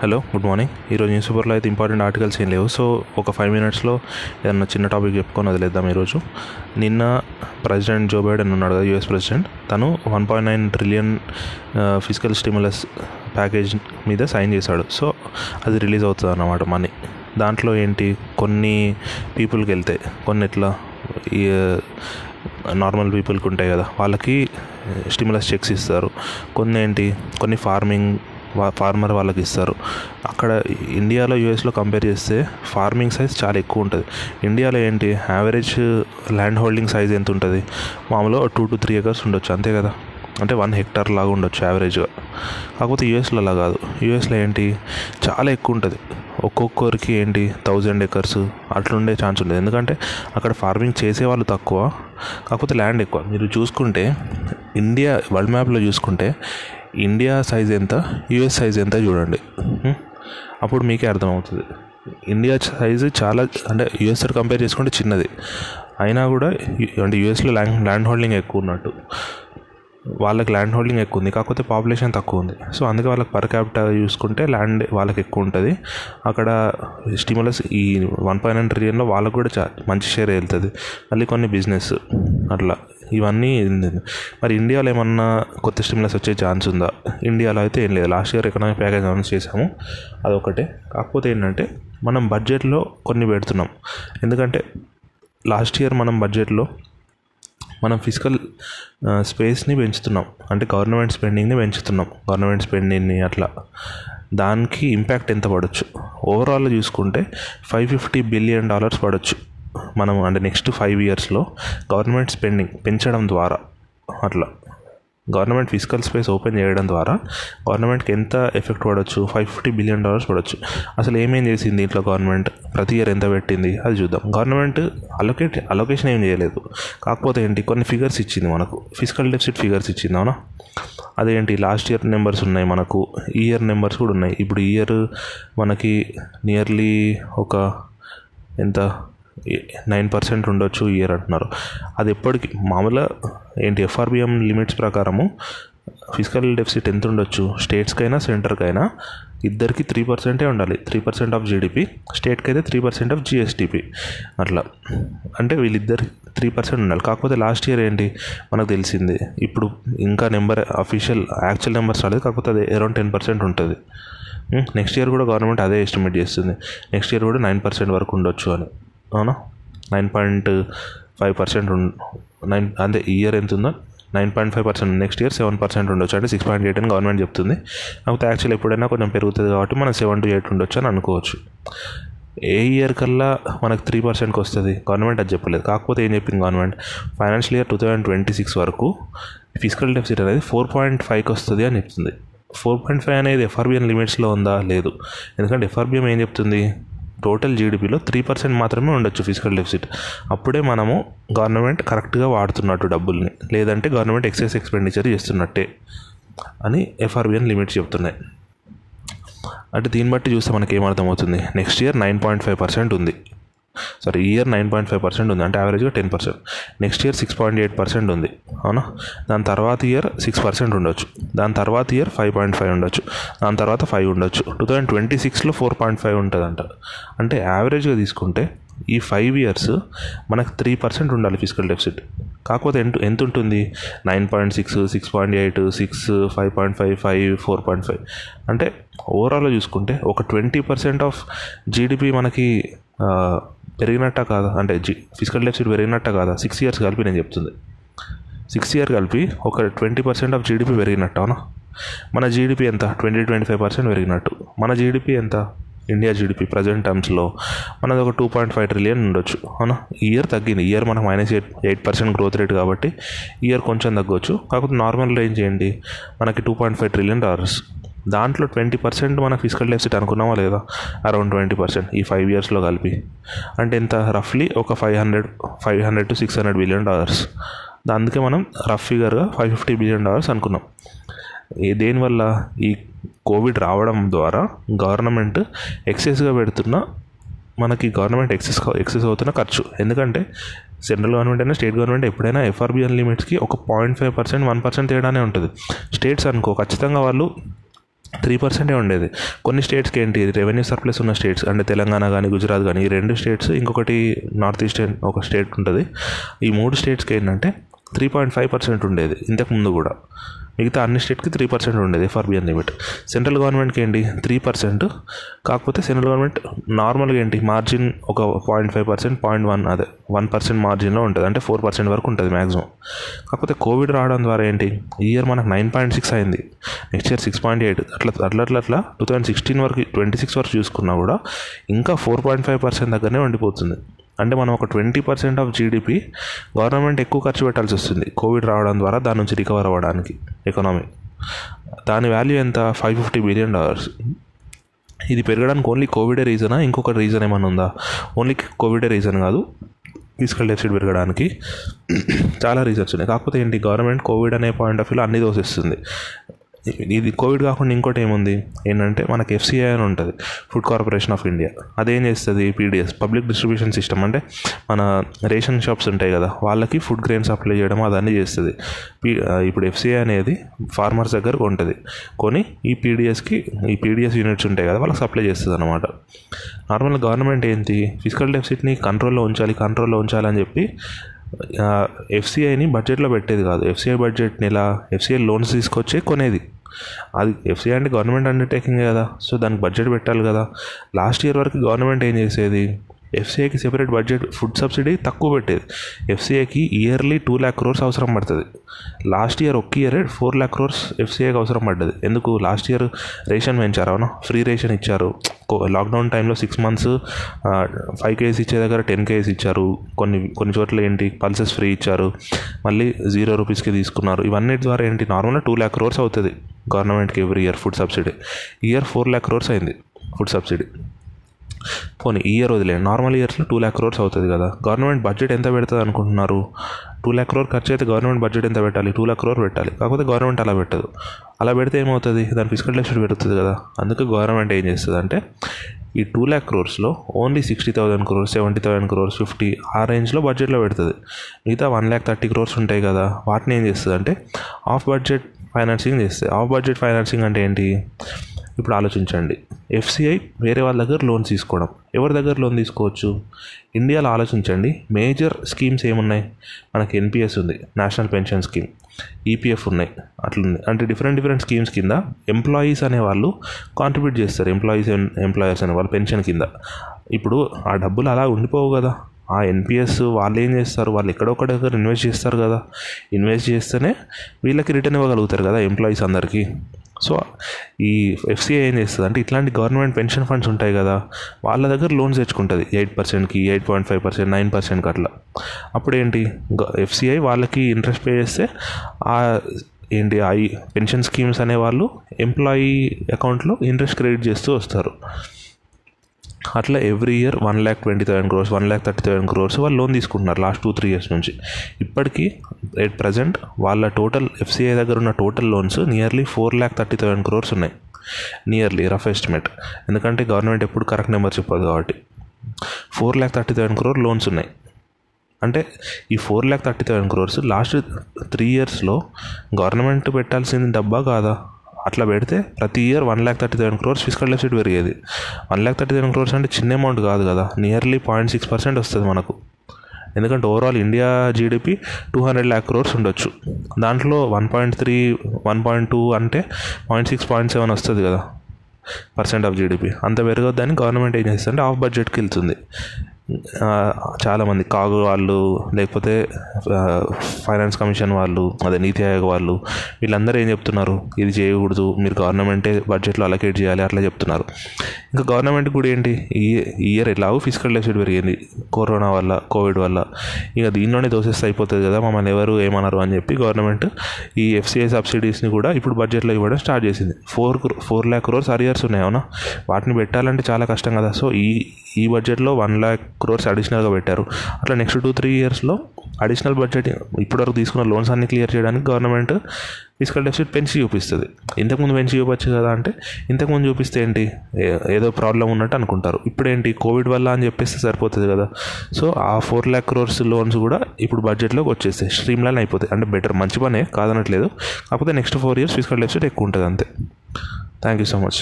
Hello good morning. ఈరోజు news పేపర్లో అయితే ఇంపార్టెంట్ ఆర్టికల్స్ ఏం లేవు. సో ఒక ఫైవ్ మినిట్స్లో ఏదన్నా చిన్న టాపిక్ చెప్పుకొని వదిలేద్దాం ఈరోజు. నిన్న ప్రెసిడెంట్ జో బైడెన్ ఉన్నాడు కదా యూఎస్ ప్రెసిడెంట్. తను one point nine trillion fiscal stimulus package మీద సైన్ చేశాడు. సో అది రిలీజ్ అవుతుంది అన్నమాట మనీ. దాంట్లో ఏంటి? కొన్ని పీపుల్కి వెళ్తే కొన్ని ఎట్లా నార్మల్ పీపుల్కి ఉంటాయి కదా వాళ్ళకి స్టిమ్యులస్ చెక్స్ ఇస్తారు. కొన్ని ఏంటి? కొన్ని ఫార్మింగ్ ఫార్మర్ వాళ్ళకి ఇస్తారు. అక్కడ ఇండియాలో యూఎస్లో కంపేర్ చేస్తే ఫార్మింగ్ సైజ్ చాలా ఎక్కువ ఉంటుంది. ఇండియాలో ఏంటి? యావరేజ్ ల్యాండ్ హోల్డింగ్ సైజ్ ఎంత ఉంటుంది? మామూలుగా టూ టు త్రీ ఎకర్స్ ఉండొచ్చు అంతే కదా? అంటే వన్ హెక్టార్ లాగా ఉండొచ్చు యావరేజ్గా కాకపోతే యూఎస్లో అలా కాదు. యూఎస్లో ఏంటి? చాలా ఎక్కువ ఉంటుంది. ఒక్కొక్కరికి ఏంటి? థౌజండ్ ఎకర్స్ అట్లుండే ఛాన్స్ ఉండదు. ఎందుకంటే అక్కడ ఫార్మింగ్ చేసేవాళ్ళు తక్కువ కాకపోతే ల్యాండ్ ఎక్కువ. మీరు చూసుకుంటే ఇండియా వరల్డ్ మ్యాప్లో చూసుకుంటే ఇండియా సైజ్ ఎంత యూఎస్ సైజ్ ఎంత చూడండి. అప్పుడు మీకే అర్థమవుతుంది. ఇండియా సైజు చాలా అంటే యూఎస్తో కంపేర్ చేసుకుంటే చిన్నది. అయినా కూడా అంటే యూఎస్లో ల్యాండ్ ల్యాండ్ హోల్డింగ్ ఎక్కువ ఉన్నట్టు. వాళ్ళకి ల్యాండ్ హోల్డింగ్ ఎక్కువ ఉంది కాకపోతే పాపులేషన్ తక్కువ ఉంది. సో అందుకే వాళ్ళకి పర్ క్యాపిటల్ చూసుకుంటే ల్యాండ్ వాళ్ళకి ఎక్కువ ఉంటుంది. అక్కడ స్టిములస్ ఈ వన్ పాయింట్ నైన్ ట్రిలియన్లో వాళ్ళకు కూడా చా మంచి షేర్ వెళ్తుంది మళ్ళీ కొన్ని బిజినెస్ అట్లా. ఇవన్నీ మరి ఇండియాలో ఏమన్నా కొత్త స్టిమ్యులస్ వచ్చే ఛాన్స్ ఉందా? ఇండియాలో అయితే ఏం లేదు. Last year economic package announce చేసాము అదొకటే కాకపోతే ఏంటంటే మనం బడ్జెట్లో కొన్ని పెడుతున్నాం. ఎందుకంటే లాస్ట్ ఇయర్ మనం బడ్జెట్లో మనం ఫిజికల్ స్పేస్ని పెంచుతున్నాం. అంటే గవర్నమెంట్ స్పెండింగ్ని పెంచుతున్నాం. గవర్నమెంట్ స్పెండింగ్ని అట్లా. దానికి ఇంపాక్ట్ ఎంత పడవచ్చు ఓవరాల్ చూసుకుంటే ఫైవ్ ఫిఫ్టీ బిలియన్ డాలర్స్ పడవచ్చు మనం అంటే నెక్స్ట్ ఫైవ్ ఇయర్స్లో గవర్నమెంట్ స్పెండింగ్ పెంచడం ద్వారా అట్లా. గవర్నమెంట్ ఫిజికల్ స్పేస్ ఓపెన్ చేయడం ద్వారా గవర్నమెంట్కి ఎంత ఎఫెక్ట్ పడవచ్చు ఫైవ్ ఫిఫ్టీ బిలియన్ డాలర్స్ పడవచ్చు అసలు ఏమేం చేసింది ఇంట్లో గవర్నమెంట్? ప్రతి ఇయర్ ఎంత పెట్టింది? అది చూద్దాం. గవర్నమెంట్ అలొకేట్ అలొకేషన్ ఏం చేయలేదు. కాకపోతే ఏంటి? కొన్ని ఫిగర్స్ ఇచ్చింది మనకు. ఫిజికల్ డెఫిసిట్ ఫిగర్స్ ఇచ్చింది అవునా? అదేంటి? లాస్ట్ ఇయర్ నెంబర్స్ ఉన్నాయి మనకు. ఈ ఇయర్ నెంబర్స్ కూడా ఉన్నాయి. ఇప్పుడు ఇయర్ మనకి నియర్లీ ఒక ఎంత? నైన్ పర్సెంట్ ఉండొచ్చు ఇయర్ అంటున్నారు. అది ఎప్పటికి మామూలుగా ఏంటి ఎఫ్ఆర్బిఎం లిమిట్స్ ప్రకారము ఫిజికల్ డెఫిసిట్ ఎంత ఉండొచ్చు? స్టేట్స్కైనా సెంటర్కైనా ఇద్దరికి త్రీ పర్సెంటే ఉండాలి. త్రీ పర్సెంట్ ఆఫ్ జీడిపి స్టేట్కి అయితే త్రీ పర్సెంట్ ఆఫ్ జిఎస్టిపి అట్లా. అంటే వీళ్ళిద్దరు త్రీ పర్సెంట్ ఉండాలి. కాకపోతే లాస్ట్ ఇయర్ ఏంటి? మనకు తెలిసింది. ఇప్పుడు ఇంకా నెంబర్ అఫీషియల్ యాక్చువల్ నెంబర్స్ రాలేదు. కాకపోతే అది అరౌండ్ టెన్ పర్సెంట్ ఉంటుంది. నెక్స్ట్ ఇయర్ కూడా గవర్నమెంట్ అదే ఎస్టిమేట్ చేస్తుంది. నెక్స్ట్ ఇయర్ కూడా నైన్ పర్సెంట్ వరకు ఉండొచ్చు అని. అవునా? Nine point five percent nine అంటే ఇయర్ ఎంత ఉందో? Nine point five percent next year seven percent ఉండొచ్చు అంటే సిక్స్ పాయింట్ ఎయిట్ అని గవర్నమెంట్ చెప్తుంది. కాకపోతే యాక్చువల్ ఎప్పుడైనా కొంచెం పెరుగుతుంది కాబట్టి మనం సెవెన్ టు ఎయిట్ ఉండొచ్చు అని అనుకోవచ్చు. ఏ ఇయర్ కల్లా మనకు త్రీ పర్సెంట్కి వస్తుంది? గవర్నమెంట్ అది చెప్పలేదు. కాకపోతే ఏం చెప్పింది government? Financial year two thousand twenty six వరకు ఫిజికల్ డెఫిసిట్ అనేది ఫోర్ పాయింట్ ఫైవ్కి వస్తుంది అని చెప్తుంది. ఫోర్ పాయింట్ ఫైవ్ అనేది ఎఫ్ఆర్బిఎన్ లిమిట్స్లో ఉందా? లేదు. ఎందుకంటే ఎఫ్ఆర్బిఎం ఏం చెప్తుంది? టోటల్ జీడిపిలో త్రీ పర్సెంట్ మాత్రమే ఉండొచ్చు ఫిజికల్ డెఫిసిట్ అప్పుడే మనము గవర్నమెంట్ కరెక్ట్గా వాడుతున్నట్టు డబ్బుల్ని. లేదంటే గవర్నమెంట్ ఎక్సెస్ ఎక్స్పెండిచర్ చేస్తున్నట్టే అని ఎఫ్ఆర్బిఎన్ లిమిట్స్ చెప్తున్నాయి. అంటే దీన్ని బట్టి చూస్తే మనకి ఏమర్థమవుతుంది next year nine point five percent ఉంది. Sorry year nine point five percent ఉంది. అంటే యావరేజ్గా ten percent. Next year six point eight percent ఉంది. అవునా? దాని తర్వాత ఇయర్ సిక్స్ పర్సెంట్ ఉండొచ్చు. దాని తర్వాత ఇయర్ ఫైవ్ పాయింట్ ఫైవ్ ఉండొచ్చు. దాని తర్వాత ఫైవ్ ఉండొచ్చు. టూ థౌజండ్ ట్వంటీ సిక్స్లో ఫోర్ పాయింట్ ఫైవ్ ఉంటుందంట. అంటే యావరేజ్గా తీసుకుంటే ఈ ఫైవ్ ఇయర్స్ మనకు త్రీ పర్సెంట్ ఉండాలి ఫిజికల్ డెఫిసిట్ కాకపోతే ఎంత ఎంత ఉంటుంది? Nine point six six point eight six five point five five four point five. అంటే ఓవరాల్గా చూసుకుంటే ఒక ట్వంటీ పర్సెంట్ ఆఫ్ జీడిపి మనకి పెరిగినట్ట కాదా? అంటే జీ ఫిజికల్ డెఫిసిట్ పెరిగినట్ట కాదా? సిక్స్ ఇయర్స్ కలిపి నేను చెప్తుంది. సిక్స్ ఇయర్ కలిపి ఒక ట్వంటీ పర్సెంట్ ఆఫ్ జీడిపి పెరిగినట్టు అవునా? మన జీడిపి ఎంత? ట్వంటీ ట్వంటీ ఫైవ్ పర్సెంట్ పెరిగినట్టు. మన జీడిపి ఎంత? ఇండియా జీడిపి ప్రజెంట్ టర్మ్స్లో మనది ఒక టూ పాయింట్ ఫైవ్ ట్రిలియన్ ఉండొచ్చు అవునా? ఇయర్ తగ్గింది. ఇయర్ మనం minus eight eight percent growth rate కాబట్టి ఇయర్ కొంచెం తగ్గొచ్చు. కాకపోతే నార్మల్ రేంజ్ ఏంటి? మనకి two point five trillion dollars. దాంట్లో ట్వంటీ పర్సెంట్ మన ఫిజికల్ డెఫిసిట్ అనుకున్నామా లేదా? అరౌండ్ ట్వంటీ పర్సెంట్ ఈ ఫైవ్ ఇయర్స్లో కలిపి. అంటే ఎంత? రఫ్లీ ఒక five hundred five hundred to six hundred billion dollars. అందుకే మనం రఫ్ ఫిగర్గా ఫైవ్ ఫిఫ్టీ బిలియన్ డాలర్స్ అనుకున్నాం. ఏ దేనివల్ల ఈ కోవిడ్ రావడం ద్వారా గవర్నమెంట్ ఎక్సెస్గా పెడుతున్న మనకి గవర్నమెంట్ ఎక్సెస్ ఎక్సెస్ అవుతున్న ఖర్చు. ఎందుకంటే సెంట్రల్ గవర్నమెంట్ అయినా స్టేట్ గవర్నమెంట్ ఎప్పుడైనా ఎఫ్ఆర్బిఎన్ లిమిట్స్కి ఒక point five percent one percent తేడానే ఉంటుంది. స్టేట్స్ అనుకో ఖచ్చితంగా వాళ్ళు త్రీ పర్సెంటే ఉండేది. కొన్ని స్టేట్స్కి ఏంటి రెవెన్యూ సర్ప్లస్ ఉన్న స్టేట్స్ అంటే తెలంగాణ కానీ గుజరాత్ కానీ ఈ రెండు స్టేట్స్ ఇంకొకటి నార్త్ ఈస్టర్న్ ఒక స్టేట్ ఉంటుంది. ఈ మూడు స్టేట్స్కి ఏంటంటే త్రీ పాయింట్ ఫైవ్ పర్సెంట్ ఉండేది ఇంతకు ముందు కూడా. మిగతా అన్ని స్టేట్కి త్రీ పర్సెంట్ ఉండేది ఎఫ్ఆర్బిఎన్ లిమిట్ సెంట్రల్ గవర్నమెంట్కి ఏంటి? త్రీ పర్సెంట్ కాకపోతే సెంట్రల్ గవర్నమెంట్ నార్మల్గా ఏంటి? మార్జిన్ ఒక point five percent point one అదే వన్ పర్సెంట్ మార్జిన్లో ఉంటుంది. అంటే ఫోర్ పర్సెంట్ వరకు ఉంటుంది మ్యాక్సిమం కాకపోతే కోవిడ్ రావడం ద్వారా ఏంటి? ఈ ఇయర్ మనకు నైన్ పాయింట్ సిక్స్ అయింది. Next year six point eight అట్లా అట్లా అట్లా అట్లా టూ థౌజండ్ సిక్స్టీన్ వరకు ట్వంటీ సిక్స్ వరకు చూసుకున్నా కూడా ఇంకా ఫోర్ పాయింట్ ఫైవ్ పర్సెంట్ దగ్గరనే ఉండిపోతుంది. అంటే మనం ఒక twenty percent of GDP government ఎక్కువ ఖర్చు పెట్టాల్సి వస్తుంది. కోవిడ్ రావడం ద్వారా దాని నుంచి రికవర్ అవ్వడానికి ఎకనామీ. దాని వాల్యూ ఎంత? Five fifty billion dollars. ఇది పెరగడానికి ఓన్లీ కోవిడే రీజనా? ఇంకొక రీజన్ ఏమైనా ఉందా? ఓన్లీ కోవిడే రీజన్ కాదు. ఫిజికల్ డెఫిసిట్ పెరగడానికి చాలా రీజన్స్ ఉన్నాయి. కాకపోతే ఏంటి? గవర్నమెంట్ కోవిడ్ అనే పాయింట్ ఆఫ్ వ్యూలో అన్ని దోసిస్తుంది. ఇది కోవిడ్ కాకుండా ఇంకోటి ఏముంది? ఏంటంటే మనకి ఎఫ్సిఐ అని ఉంటుంది ఫుడ్ కార్పొరేషన్ ఆఫ్ ఇండియా అదేం చేస్తుంది? పీడిఎస్ పబ్లిక్ డిస్ట్రిబ్యూషన్ సిస్టమ్ అంటే మన రేషన్ షాప్స్ ఉంటాయి కదా వాళ్ళకి ఫుడ్ గ్రెయిన్ సప్లై చేయడం అదన్నీ చేస్తుంది. పీ ఇప్పుడు ఎఫ్సిఐ అనేది ఫార్మర్స్ దగ్గర ఉంటుంది. కొని ఈ పీడిఎస్కి ఈ పీడిఎస్ యూనిట్స్ ఉంటాయి కదా వాళ్ళకి సప్లై చేస్తుంది అనమాట నార్మల్గా గవర్నమెంట్ ఏంటి? ఫిజికల్ డెఫిసిట్ని కంట్రోల్లో ఉంచాలి కంట్రోల్లో ఉంచాలని చెప్పి ఎఫ్సిఐని బడ్జెట్లో పెట్టేది కాదు. ఎఫ్సిఐ బడ్జెట్ని ఎలా? ఎఫ్సిఐ లోన్స్ తీసుకొచ్చే కొనేది. అది ఎఫ్సీ అంటే గవర్నమెంట్ అండర్టేకింగ్ కదా. సో దానికి బడ్జెట్ పెట్టాలి కదా. లాస్ట్ ఇయర్ వరకు గవర్నమెంట్ ఏం చేసేది? ఎఫ్సీఐకి సెపరేట్ బడ్జెట్ ఫుడ్ సబ్సిడీ తక్కువ పెట్టేది. ఎఫ్సీఐకి ఇయర్లీ టూ ల్యాక్ క్రోర్స్ అవసరం పడుతుంది. లాస్ట్ ఇయర్ ఒక్క ఇయర్ ఫోర్ ల్యాక్ క్రోర్స్ ఎఫ్సీఐకి అవసరం పడ్డది. ఎందుకు? లాస్ట్ ఇయర్ రేషన్ పెంచారు? అవునా? ఫ్రీ రేషన్ ఇచ్చారు. లాక్డౌన్ టైంలో సిక్స్ మంత్స్ ఫైవ్ కేజీస్ ఇచ్చే దగ్గర టెన్ కేజీస్ ఇచ్చారు. కొన్ని కొన్ని చోట్ల ఏంటి? పల్సెస్ ఫ్రీ ఇచ్చారు. మళ్ళీ జీరో రూపీస్కి తీసుకున్నారు. ఇవన్నీ ద్వారా ఏంటి? నార్మల్గా టూ ల్యాక్ క్రోర్స్ అవుతుంది. గవర్నమెంట్కి every year food subsidy year four lakh crores food subsidy subsidy పోనీ ఈ ఇయర్ వదిలే నార్మల్ ఇయర్స్లో టూ ల్యాక్ క్రోర్స్ అవుతుంది కదా. గవర్నమెంట్ బడ్జెట్ ఎంత పెడుతుంది అనుకుంటున్నారు? టూ ల్యాక్ క్రోర్ ఖర్చు అయితే గవర్నమెంట్ బడ్జెట్ ఎంత పెట్టాలి? టూ ల్యాక్ క్రోర్ పెట్టాలి. కాకపోతే గవర్నమెంట్ అలా పెట్టదు. అలా పెడితే ఏమవుతుంది? దాని ఫిజికల్ డెఫిసిట్ పెరుగుతుంది కదా. అందుకే గవర్నమెంట్ ఏం చేస్తుంది అంటే ఈ two lakh క్రోర్స్లో only sixty thousand crores seventy thousand crores fifty ఆ రేంజ్లో బడ్జెట్లో పెడుతుంది. మిగతా వన్ ల్యాక్ థర్టీ క్రోర్స్ ఉంటాయి కదా. వాటిని ఏం చేస్తుంది అంటే ఆఫ్ బడ్జెట్ ఫైనాన్సింగ్ చేస్తే ఆఫ్ బడ్జెట్ ఫైనాన్సింగ్ అంటే ఏంటి? ఇప్పుడు ఆలోచించండి. ఎఫ్సిఐ వేరే వాళ్ళ దగ్గర లోన్ తీసుకోవడం. ఎవరి దగ్గర లోన్ తీసుకోవచ్చు? ఇండియాలో ఆలోచించండి. మేజర్ స్కీమ్స్ ఏమున్నాయి? మనకి ఎన్పిఎస్ ఉంది. National pension scheme. ఈపీఎఫ్ ఉన్నాయి. అట్లుంది. అంటే డిఫరెంట్ డిఫరెంట్ స్కీమ్స్ కింద ఎంప్లాయీస్ అనే వాళ్ళు కాంట్రిబ్యూట్ చేస్తారు. ఎంప్లాయీస్ ఎంప్లాయర్స్ అనే వాళ్ళు పెన్షన్ కింద. ఇప్పుడు ఆ డబ్బులు అలా ఉండిపోవు కదా. ఆ ఎన్పిఎస్ వాళ్ళు ఏం చేస్తారు? వాళ్ళు ఎక్కడొక్కడ దగ్గర ఇన్వెస్ట్ చేస్తారు కదా. ఇన్వెస్ట్ చేస్తేనే వీళ్ళకి రిటర్న్ ఇవ్వగలుగుతారు కదా ఎంప్లాయీస్ అందరికీ. సో ఈ ఎఫ్సిఐ ఏం చేస్తుంది? అంటే ఇట్లాంటి గవర్నమెంట్ పెన్షన్ ఫండ్స్ ఉంటాయి కదా వాళ్ళ దగ్గర లోన్స్ తెచ్చుకుంటుంది. ఎయిట్ పర్సెంట్కి eight point five percent nine పర్సెంట్కి అట్లా. అప్పుడు ఏంటి ఎఫ్సిఐ వాళ్ళకి ఇంట్రెస్ట్ పే చేస్తే ఆ ఏంటి ఐ పెన్షన్ స్కీమ్స్ అనేవాళ్ళు ఎంప్లాయీ అకౌంట్లో ఇంట్రెస్ట్ క్రెడిట్ చేస్తూ వస్తారు. అట్లా every year one lakh twenty thousand crores one lakh thirty thousand crores వాళ్ళు లోన్ తీసుకుంటున్నారు లాస్ట్ టూ త్రీ ఇయర్స్ నుంచి. ఇప్పటికీ ఎట్ ప్రజెంట్ వాళ్ళ టోటల్ ఎఫ్సిఐ దగ్గర ఉన్న total loans nearly four lakh thirty thousand crores ఉన్నాయి. నియర్లీ రఫ్ ఎస్టిమేట్ ఎందుకంటే government ఎప్పుడు కరెక్ట్ నెంబర్ చెప్పదు కాబట్టి. Four lakh thirty thousand crore loans ఉన్నాయి. అంటే ఈ four lakh thirty thousand crores last three ఇయర్స్లో గవర్నమెంట్ పెట్టాల్సింది డబ్బా కాదా? అట్లా పెడితే ప్రతి year one lakh thirty thousand crores fiscal deficit పెరిగేది. One lakh thirty thousand crores అంటే చిన్న అమౌంట్ కాదు కదా. నియర్లీ పాయింట్ సిక్స్ పర్సెంట్ వస్తుంది మనకు. ఎందుకంటే overall India GDP two hundred lakh crores ఉండొచ్చు. దాంట్లో one point three one point two అంటే పాయింట్ సిక్స్ పాయింట్ సెవెన్ వస్తుంది కదా. Percent of GDP. అంత పెరగొద్దని గవర్నమెంట్ ఏం చేస్తుంది ఆఫ్ బడ్జెట్కి వెళ్తుంది. చాలామంది కాగు వాళ్ళు లేకపోతే ఫైనాన్స్ కమిషన్ వాళ్ళు అదే నీతి ఆయోగ్ వాళ్ళు వీళ్ళందరూ ఏం చెప్తున్నారు? ఇది చేయకూడదు మీరు గవర్నమెంటే బడ్జెట్లో అలొకేట్ చేయాలి అట్లా చెప్తున్నారు. ఇంకా గవర్నమెంట్ కూడా ఏంటి? ఈ ఇయర్ ఎలాగో ఫిజికల్ డెఫిసిట్ పెరిగింది. కరోనా వల్ల కోవిడ్ వల్ల. ఇక దీనిలోనే దోసేస్తే అయిపోతుంది కదా మమ్మల్ని ఎవరు ఏమన్నారు అని చెప్పి గవర్నమెంట్ ఈ ఎఫ్సీఐ సబ్సిడీస్ని కూడా ఇప్పుడు బడ్జెట్లో ఇవ్వడం స్టార్ట్ చేసింది. Four four lakh crores arrears ఉన్నాయి అవునా? వాటిని పెట్టాలంటే చాలా కష్టం కదా. సో ఈ ఈ బడ్జెట్లో వన్ ల్యాక్ క్రోర్స్ అడిషనల్గా పెట్టారు. అట్లా నెక్స్ట్ టూ త్రీ ఇయర్స్లో అడిషనల్ బడ్జెట్ ఇప్పటివరకు తీసుకున్న లోన్స్ అన్ని క్లియర్ చేయడానికి గవర్నమెంట్ ఫిజికల్ డెఫిసిట్ పెంచి చూపిస్తుంది. ఇంతకుముందు పెంచి చూపచ్చు కదా అంటే ఇంతకుముందు చూపిస్తే ఏంటి? ఏదో ప్రాబ్లం ఉన్నట్టు అనుకుంటారు. ఇప్పుడు ఏంటి కోవిడ్ వల్ల అని చెప్పేస్తే సరిపోతుంది కదా. సో ఆ ఫోర్ ల్యాక్ క్రోర్స్ లోన్స్ కూడా ఇప్పుడు బడ్జెట్లోకి వచ్చేస్తాయి. స్ట్రీమ్ లైన్ అయిపోతాయి. అంటే బెటర్ మంచి పనే కాదనట్లేదు. కాకపోతే next four years fiscal deficit ఎక్కువ ఉంటుంది అంతే. Thank you so much